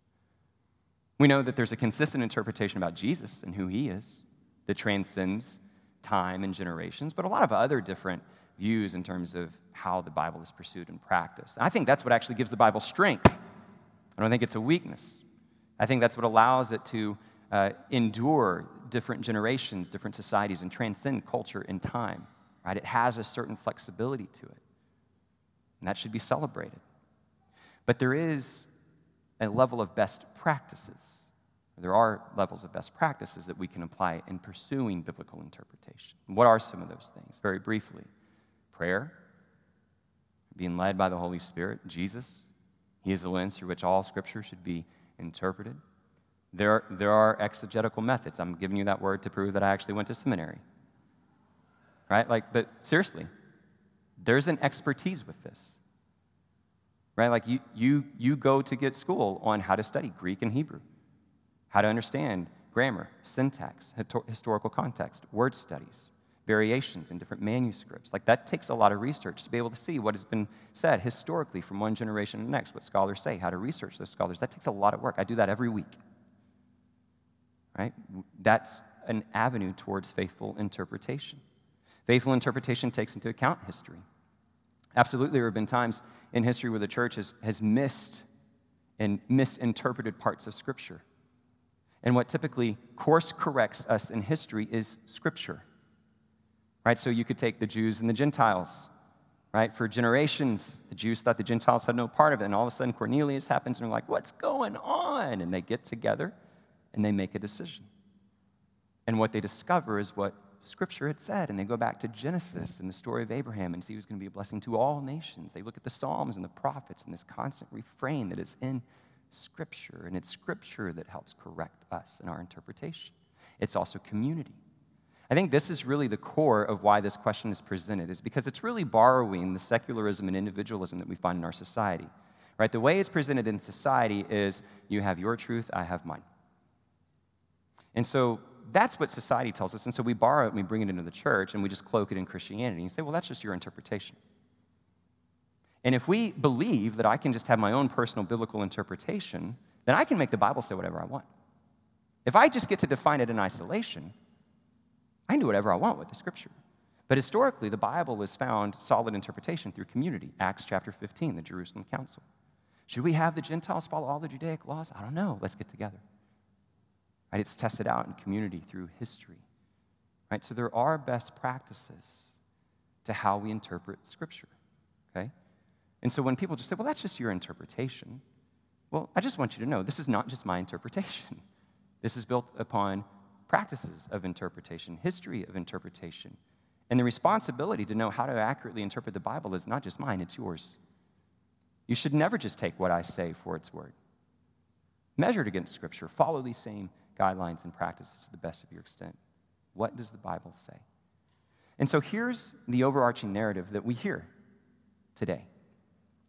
Speaker 1: We know that there's a consistent interpretation about Jesus and who he is that transcends time and generations, but a lot of other different views in terms of how the Bible is pursued and practiced. And I think that's what actually gives the Bible strength. I don't think it's a weakness. I think that's what allows it to uh, endure different generations, different societies, and transcend culture and time right? It has a certain flexibility to it, and that should be celebrated. But there is a level of best practices. There are levels of best practices that we can apply in pursuing biblical interpretation. What are some of those things? Very briefly prayer, being led by the Holy Spirit, Jesus. He is the lens through which all Scripture should be interpreted. There, there are exegetical methods. I'm giving you that word to prove that I actually went to seminary. Right? Like, but seriously, there's an expertise with this. Right? Like, you, you, you go to get school on how to study Greek and Hebrew, how to understand grammar, syntax, historical context, word studies variations in different manuscripts. Like that takes a lot of research to be able to see what has been said historically from one generation to the next, what scholars say, how to research those scholars. That takes a lot of work. I do that every week. Right? That's an avenue towards faithful interpretation. Faithful interpretation takes into account history. Absolutely, there have been times in history where the church has, has missed and misinterpreted parts of Scripture. And what typically course corrects us in history is Scripture right? So you could take the Jews and the Gentiles, right? For generations, the Jews thought the Gentiles had no part of it. And all of a sudden, Cornelius happens, and they're like, what's going on? And they get together and they make a decision. And what they discover is what Scripture had said. And they go back to Genesis and the story of Abraham and see was going to be a blessing to all nations. They look at the Psalms and the prophets and this constant refrain that is in Scripture. And it's Scripture that helps correct us in our interpretation. It's also community. I think this is really the core of why this question is presented, is because it's really borrowing the secularism and individualism that we find in our society. Right? The way it's presented in society is you have your truth, I have mine. And so that's what society tells us. And so we borrow it and we bring it into the church and we just cloak it in Christianity. And say, well, that's just your interpretation. And if we believe that I can just have my own personal biblical interpretation, then I can make the Bible say whatever I want. If I just get to define it in isolation, I can do whatever I want with the scripture. But historically, the Bible has found solid interpretation through community. Acts chapter 15, the Jerusalem Council. Should we have the Gentiles follow all the Judaic laws? I don't know. Let's get together. Right? It's tested out in community through history. Right? So there are best practices to how we interpret Scripture. Okay? And so when people just say, well, that's just your interpretation, well, I just want you to know this is not just my interpretation. This is built upon practices of interpretation, history of interpretation. And the responsibility to know how to accurately interpret the Bible is not just mine, it's yours. You should never just take what I say for its word. Measure it against Scripture. Follow these same guidelines and practices to the best of your extent. What does the Bible say? And so here's the overarching narrative that we hear today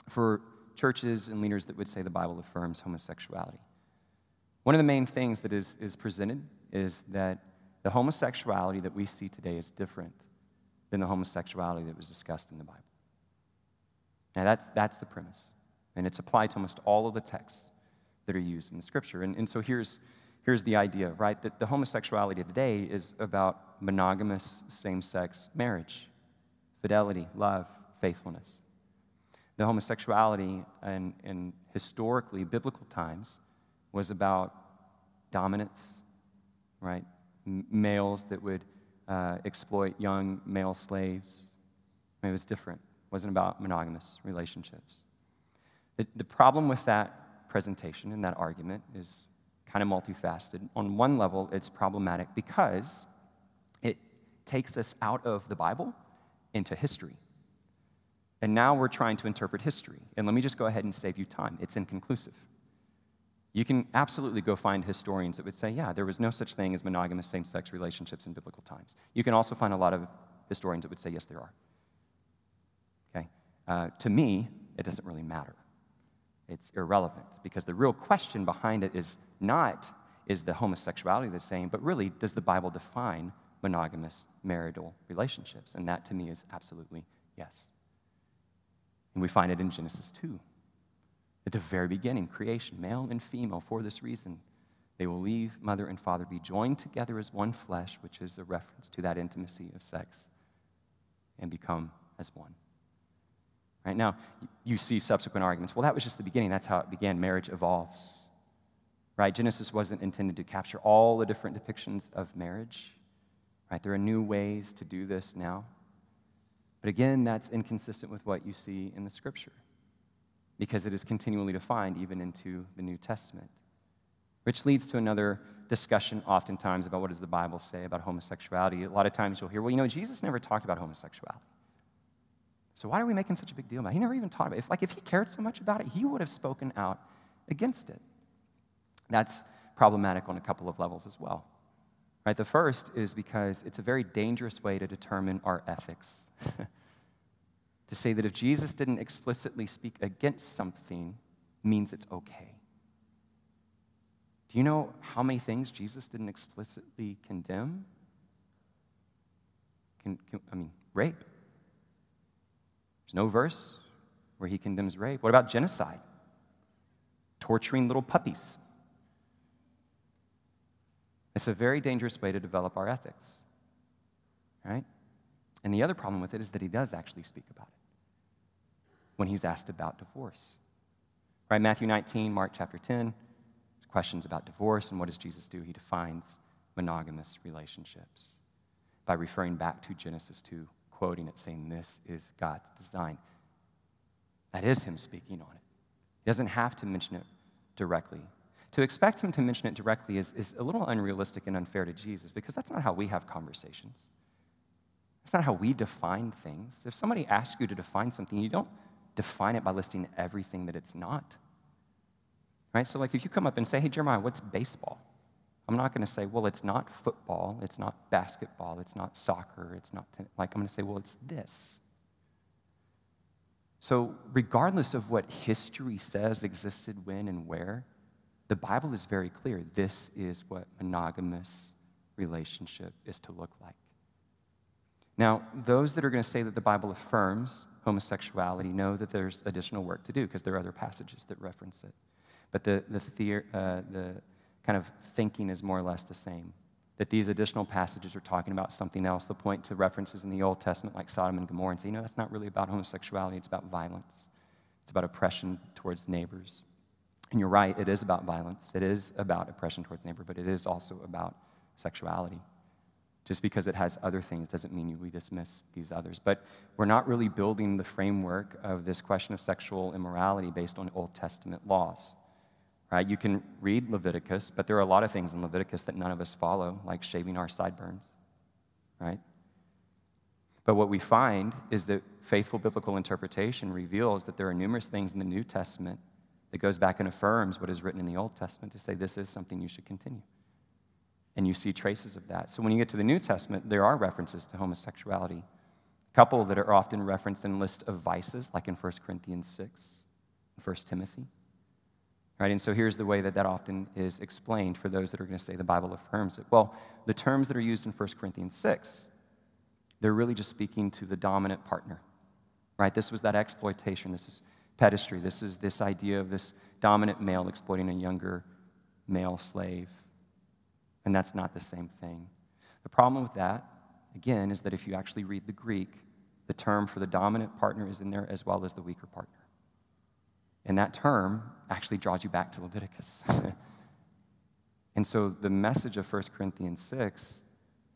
Speaker 1: for churches and leaders that would say the Bible affirms homosexuality. One of the main things that is, is presented is that the homosexuality that we see today is different than the homosexuality that was discussed in the Bible. Now, that's, that's the premise. And it's applied to almost all of the texts that are used in the scripture. And, and so here's, here's the idea, right? That the homosexuality today is about monogamous same sex marriage, fidelity, love, faithfulness. The homosexuality in, in historically biblical times was about dominance, right? M- males that would uh, exploit young male slaves. I mean, it was different. It wasn't about monogamous relationships. The, the problem with that presentation and that argument is kind of multifaceted. On one level, it's problematic because it takes us out of the Bible into history. And now we're trying to interpret history. And let me just go ahead and save you time. It's inconclusive. You can absolutely go find historians that would say, yeah, there was no such thing as monogamous same sex relationships in biblical times. You can also find a lot of historians that would say, yes, there are. Okay? Uh, to me, it doesn't really matter. It's irrelevant because the real question behind it is not is the homosexuality the same, but really, does the Bible define monogamous marital relationships? And that to me is absolutely yes. And we find it in Genesis 2. At the very beginning, creation, male and female, for this reason, they will leave mother and father, be joined together as one flesh, which is a reference to that intimacy of sex, and become as one. Right now, you see subsequent arguments. Well, that was just the beginning. That's how it began. Marriage evolves. Right? Genesis wasn't intended to capture all the different depictions of marriage. Right? There are new ways to do this now. But again, that's inconsistent with what you see in the scripture. because it is continually defined even into the New Testament. Which leads to another discussion oftentimes about what does the Bible say about homosexuality. A lot of times you'll hear, well, you know, Jesus never talked about homosexuality. So why are we making such a big deal about it? He never even taught about it. If, like, if he cared so much about it, he would have spoken out against it. That's problematic on a couple of levels as well. Right? The first is because it's a very dangerous way to determine our ethics. to say that if Jesus didn't explicitly speak against something means it's okay. Do you know how many things Jesus didn't explicitly condemn? Can, can, I mean, rape. There's no verse where he condemns rape. What about genocide? Torturing little puppies. It's a very dangerous way to develop our ethics, right? And the other problem with it is that he does actually speak about it when he's asked about divorce. Right? Matthew 19, Mark chapter 10, questions about divorce and what does Jesus do? He defines monogamous relationships by referring back to Genesis 2, quoting it, saying, This is God's design. That is him speaking on it. He doesn't have to mention it directly. To expect him to mention it directly is, is a little unrealistic and unfair to Jesus because that's not how we have conversations. That's not how we define things. If somebody asks you to define something, you don't define it by listing everything that it's not. Right? So, like, if you come up and say, hey, Jeremiah, what's baseball? I'm not going to say, well, it's not football, it's not basketball, it's not soccer, it's not, like, I'm going to say, well, it's this. So, regardless of what history says existed when and where, the Bible is very clear. This is what monogamous relationship is to look like. Now, those that are going to say that the Bible affirms homosexuality know that there's additional work to do because there are other passages that reference it. But the, the, theor- uh, the kind of thinking is more or less the same. That these additional passages are talking about something else. They'll point to references in the Old Testament like Sodom and Gomorrah and say, you know, that's not really about homosexuality, it's about violence. It's about oppression towards neighbors. And you're right, it is about violence. It is about oppression towards neighbor, but it is also about sexuality. Just because it has other things doesn't mean we dismiss these others. But we're not really building the framework of this question of sexual immorality based on Old Testament laws right? You can read Leviticus, but there are a lot of things in Leviticus that none of us follow, like shaving our sideburns, right? But what we find is that faithful biblical interpretation reveals that there are numerous things in the New Testament that goes back and affirms what is written in the Old Testament to say this is something you should continue. And you see traces of that. So when you get to the New Testament, there are references to homosexuality. A couple that are often referenced in a list of vices, like in 1 Corinthians 6, 1 Timothy. Right? And so here's the way that that often is explained for those that are going to say the Bible affirms it. Well, the terms that are used in 1 Corinthians 6, they're really just speaking to the dominant partner. Right? This was that exploitation. This is pederasty. This is this idea of this dominant male exploiting a younger male slave. And that's not the same thing. The problem with that, again, is that if you actually read the Greek, the term for the dominant partner is in there as well as the weaker partner. And that term actually draws you back to Leviticus. and so the message of 1 Corinthians 6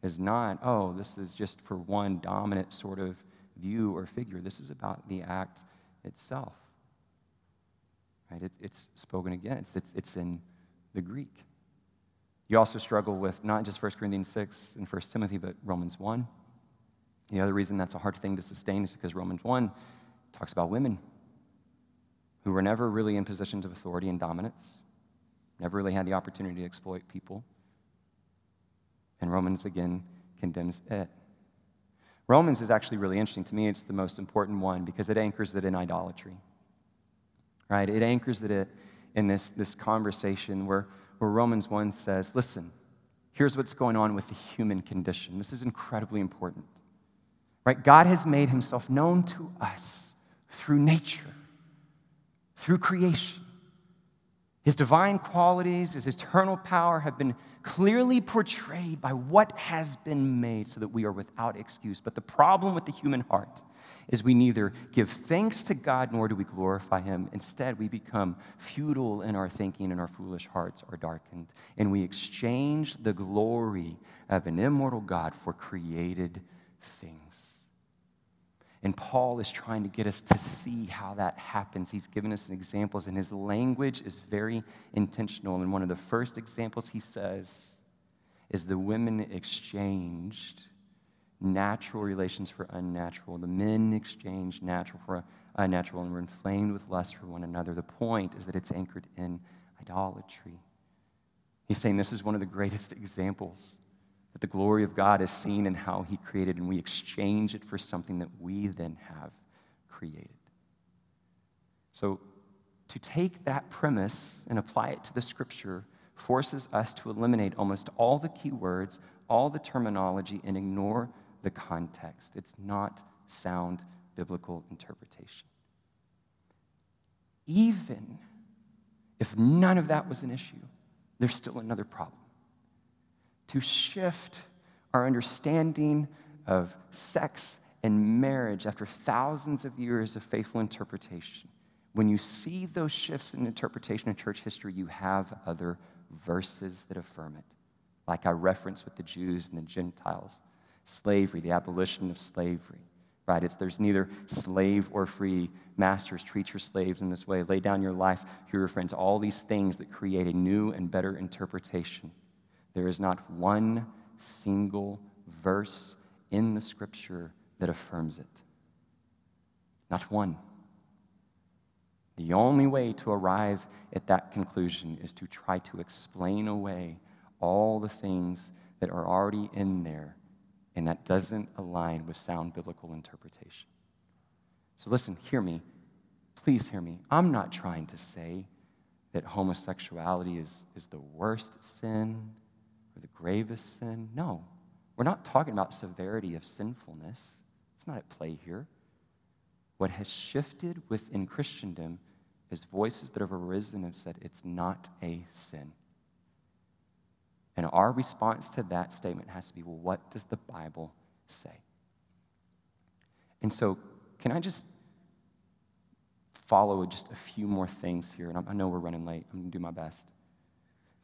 Speaker 1: is not, oh, this is just for one dominant sort of view or figure. This is about the act itself. Right? It, it's spoken against, it's, it's in the Greek. You also struggle with not just 1 Corinthians 6 and 1 Timothy, but Romans 1. The other reason that's a hard thing to sustain is because Romans 1 talks about women who were never really in positions of authority and dominance, never really had the opportunity to exploit people. And Romans again condemns it. Romans is actually really interesting. To me, it's the most important one because it anchors it in idolatry. Right? It anchors it in this, this conversation where, where Romans 1 says, listen, here's what's going on with the human condition. This is incredibly important. Right? God has made himself known to us through nature through creation. His divine qualities, his eternal power have been clearly portrayed by what has been made so that we are without excuse. But the problem with the human heart is we neither give thanks to God nor do we glorify him. Instead, we become futile in our thinking and our foolish hearts are darkened. And we exchange the glory of an immortal God for created things. And Paul is trying to get us to see how that happens. He's given us examples, and his language is very intentional. And one of the first examples he says is the women exchanged natural relations for unnatural. The men exchanged natural for unnatural and were inflamed with lust for one another. The point is that it's anchored in idolatry. He's saying this is one of the greatest examples that the glory of God is seen in how He created, and we exchange it for something that we then have created. So, to take that premise and apply it to the scripture forces us to eliminate almost all the key words, all the terminology, and ignore the context. It's not sound biblical interpretation. Even if none of that was an issue, there's still another problem to shift our understanding of sex and marriage after thousands of years of faithful interpretation. When you see those shifts in interpretation in church history, you have other verses that affirm it. Like I referenced with the Jews and the Gentiles, slavery, the abolition of slavery, right? It's there's neither slave or free. Masters, treat your slaves in this way. Lay down your life for your friends. All these things that create a new and better interpretation there is not one single verse in the scripture that affirms it. Not one. The only way to arrive at that conclusion is to try to explain away all the things that are already in there, and that doesn't align with sound biblical interpretation. So, listen, hear me. Please hear me. I'm not trying to say that homosexuality is, is the worst sin the gravest sin. No, we're not talking about severity of sinfulness. It's not at play here. What has shifted within Christendom is voices that have arisen and said it's not a sin. And our response to that statement has to be well, what does the Bible say? And so, can I just follow just a few more things here? And I know we're running late. I'm to do my best.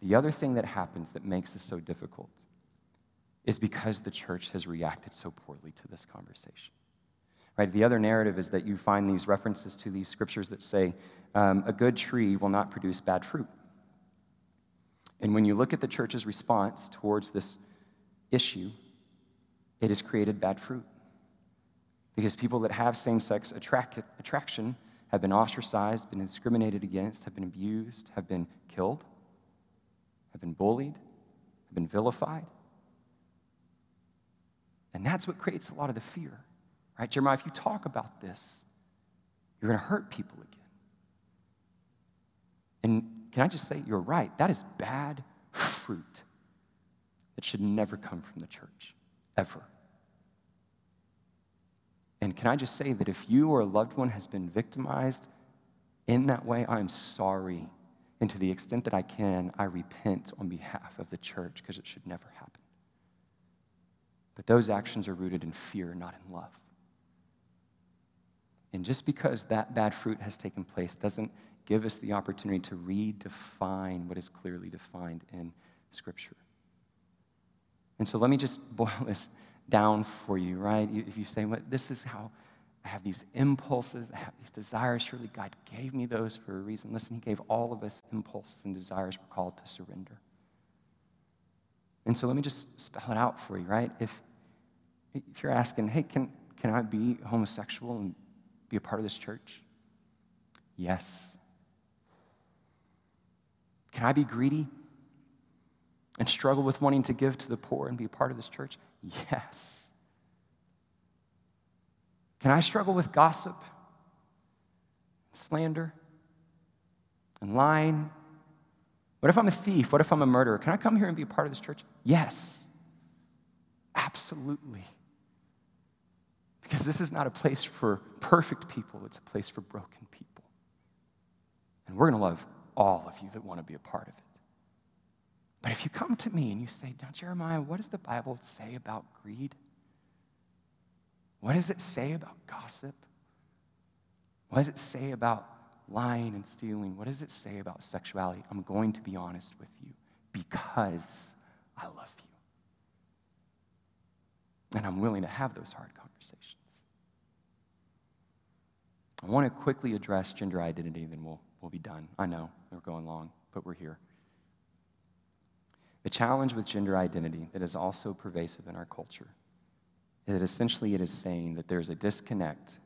Speaker 1: The other thing that happens that makes this so difficult is because the church has reacted so poorly to this conversation. Right? The other narrative is that you find these references to these scriptures that say, um, a good tree will not produce bad fruit. And when you look at the church's response towards this issue, it has created bad fruit. Because people that have same sex attract- attraction have been ostracized, been discriminated against, have been abused, have been killed have been bullied, I've been vilified. And that's what creates a lot of the fear, right? Jeremiah, if you talk about this, you're going to hurt people again. And can I just say, you're right. That is bad fruit that should never come from the church, ever. And can I just say that if you or a loved one has been victimized in that way, I'm sorry and to the extent that I can, I repent on behalf of the church because it should never happen. But those actions are rooted in fear, not in love. And just because that bad fruit has taken place doesn't give us the opportunity to redefine what is clearly defined in Scripture. And so let me just boil this down for you, right? If you say, well, this is how I have these impulses, I have these desires. Surely God gave me those for a reason. Listen, He gave all of us impulses and desires we're called to surrender. And so let me just spell it out for you, right? If, if you're asking, hey, can, can I be homosexual and be a part of this church? Yes. Can I be greedy and struggle with wanting to give to the poor and be a part of this church? Yes. Can I struggle with gossip, slander, and lying? What if I'm a thief? What if I'm a murderer? Can I come here and be a part of this church? Yes, absolutely. Because this is not a place for perfect people, it's a place for broken people. And we're going to love all of you that want to be a part of it. But if you come to me and you say, Now, Jeremiah, what does the Bible say about greed? What does it say about gossip? What does it say about lying and stealing? What does it say about sexuality? I'm going to be honest with you because I love you. And I'm willing to have those hard conversations. I want to quickly address gender identity, then we'll, we'll be done. I know we're going long, but we're here. The challenge with gender identity that is also pervasive in our culture is that essentially it is saying that there's a disconnect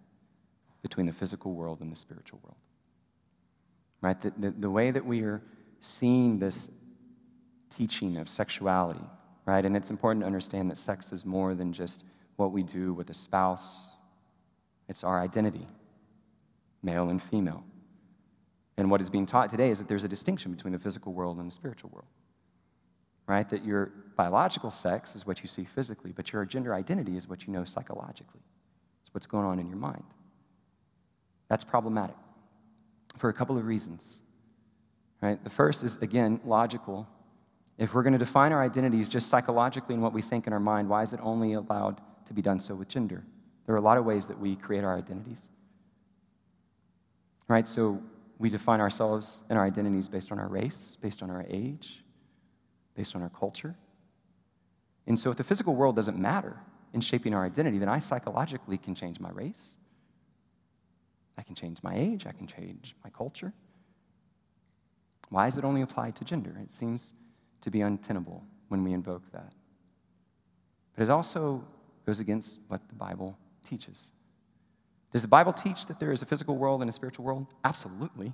Speaker 1: between the physical world and the spiritual world. Right? The, the, the way that we are seeing this teaching of sexuality, right? And it's important to understand that sex is more than just what we do with a spouse, it's our identity, male and female. And what is being taught today is that there's a distinction between the physical world and the spiritual world. Right? That your biological sex is what you see physically, but your gender identity is what you know psychologically. It's what's going on in your mind. That's problematic for a couple of reasons. Right? The first is, again, logical. If we're going to define our identities just psychologically in what we think in our mind, why is it only allowed to be done so with gender? There are a lot of ways that we create our identities. Right? So we define ourselves and our identities based on our race, based on our age, based on our culture. And so if the physical world doesn't matter in shaping our identity, then I psychologically can change my race. I can change my age. I can change my culture. Why is it only applied to gender? It seems to be untenable when we invoke that. But it also goes against what the Bible teaches. Does the Bible teach that there is a physical world and a spiritual world? Absolutely.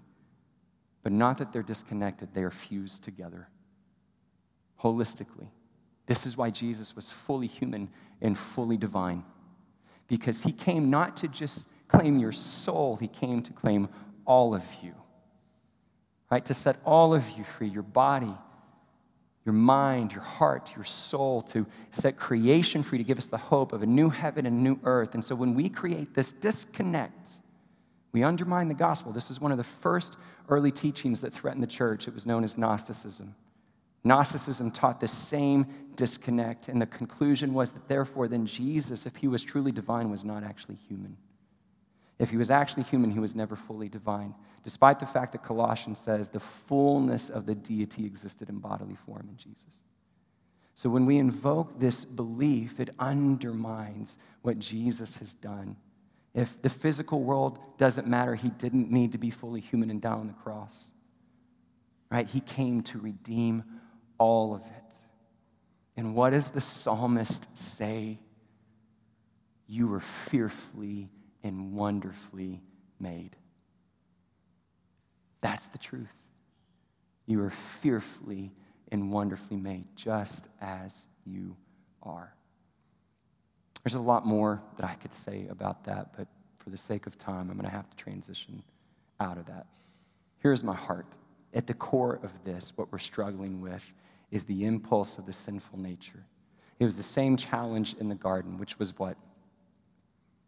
Speaker 1: But not that they're disconnected, they are fused together holistically. This is why Jesus was fully human and fully divine. Because he came not to just claim your soul, he came to claim all of you. Right? To set all of you free, your body, your mind, your heart, your soul, to set creation free, to give us the hope of a new heaven and new earth. And so when we create this disconnect, we undermine the gospel. This is one of the first early teachings that threatened the church. It was known as Gnosticism. Gnosticism taught the same disconnect, and the conclusion was that therefore, then Jesus, if he was truly divine, was not actually human. If he was actually human, he was never fully divine despite the fact that Colossians says the fullness of the deity existed in bodily form in Jesus. So when we invoke this belief, it undermines what Jesus has done. If the physical world doesn't matter, he didn't need to be fully human and die on the cross. Right? He came to redeem all of it. And what does the psalmist say? You were fearfully and wonderfully made. That's the truth. You are fearfully and wonderfully made, just as you are. There's a lot more that I could say about that, but for the sake of time, I'm going to have to transition out of that. Here's my heart. At the core of this, what we're struggling with is the impulse of the sinful nature. It was the same challenge in the garden, which was what?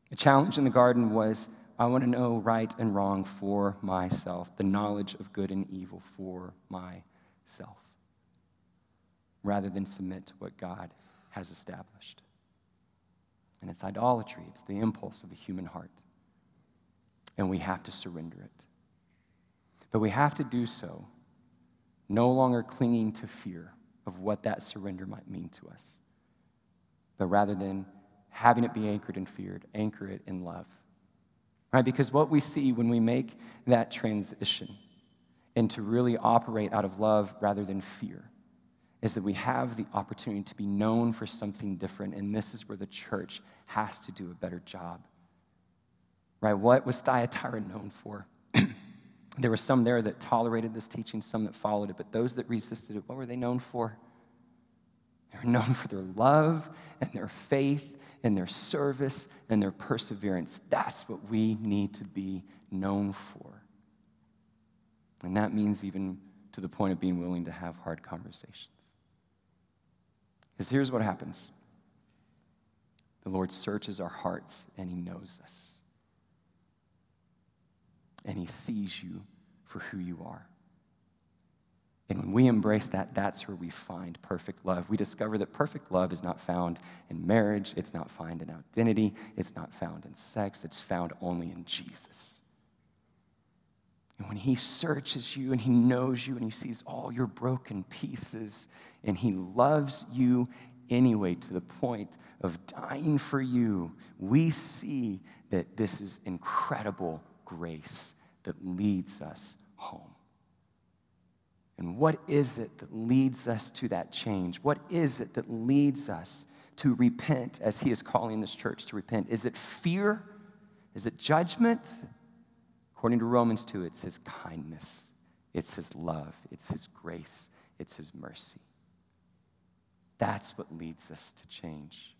Speaker 1: The challenge in the garden was I want to know right and wrong for myself, the knowledge of good and evil for myself, rather than submit to what God has established. And it's idolatry, it's the impulse of the human heart. And we have to surrender it. But we have to do so no longer clinging to fear of what that surrender might mean to us, but rather than having it be anchored in fear, anchor it in love right? Because what we see when we make that transition and to really operate out of love rather than fear is that we have the opportunity to be known for something different, and this is where the church has to do a better job. Right? What was Thyatira known for? There were some there that tolerated this teaching, some that followed it, but those that resisted it, what were they known for? They were known for their love and their faith and their service and their perseverance. That's what we need to be known for. And that means even to the point of being willing to have hard conversations. Because here's what happens the Lord searches our hearts and He knows us. And He sees you for who you are. And when we embrace that, that's where we find perfect love. We discover that perfect love is not found in marriage, it's not found in identity, it's not found in sex, it's found only in Jesus. And when He searches you and He knows you and He sees all your broken pieces and He loves you anyway to the point of dying for you, we see that this is incredible grace that leads us home. And what is it that leads us to that change? What is it that leads us to repent as He is calling this church to repent? Is it fear? Is it judgment? According to Romans 2, it's His kindness, it's His love, it's His grace, it's His mercy. That's what leads us to change.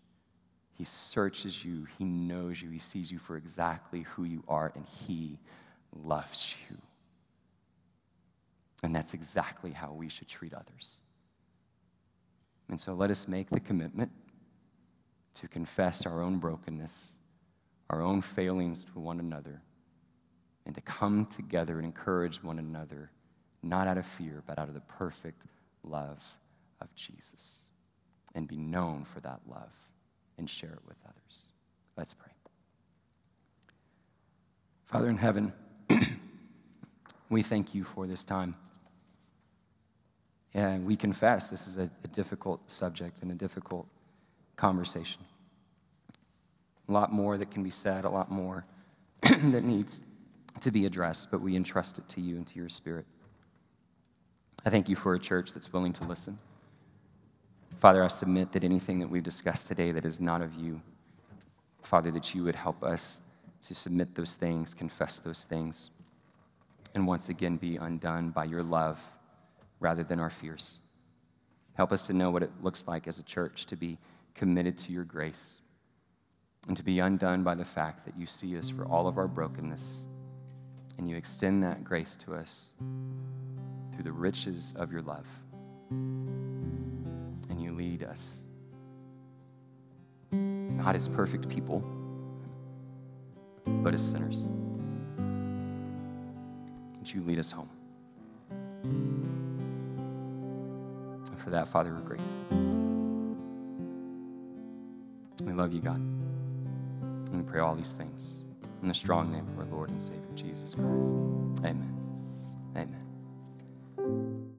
Speaker 1: He searches you, He knows you, He sees you for exactly who you are, and He loves you. And that's exactly how we should treat others. And so let us make the commitment to confess our own brokenness, our own failings to one another, and to come together and encourage one another, not out of fear, but out of the perfect love of Jesus, and be known for that love and share it with others. Let's pray. Father in heaven, we thank you for this time. And we confess this is a, a difficult subject and a difficult conversation. A lot more that can be said, a lot more that needs to be addressed, but we entrust it to you and to your spirit. I thank you for a church that's willing to listen. Father, I submit that anything that we've discussed today that is not of you, Father, that you would help us to submit those things, confess those things, and once again be undone by your love rather than our fears. Help us to know what it looks like as a church to be committed to your grace and to be undone by the fact that you see us for all of our brokenness and you extend that grace to us through the riches of your love. And you lead us, not as perfect people, but as sinners. And you lead us home. And for that, Father, we're grateful. We love you, God. And we pray all these things in the strong name of our Lord and Savior, Jesus Christ. Amen. Amen.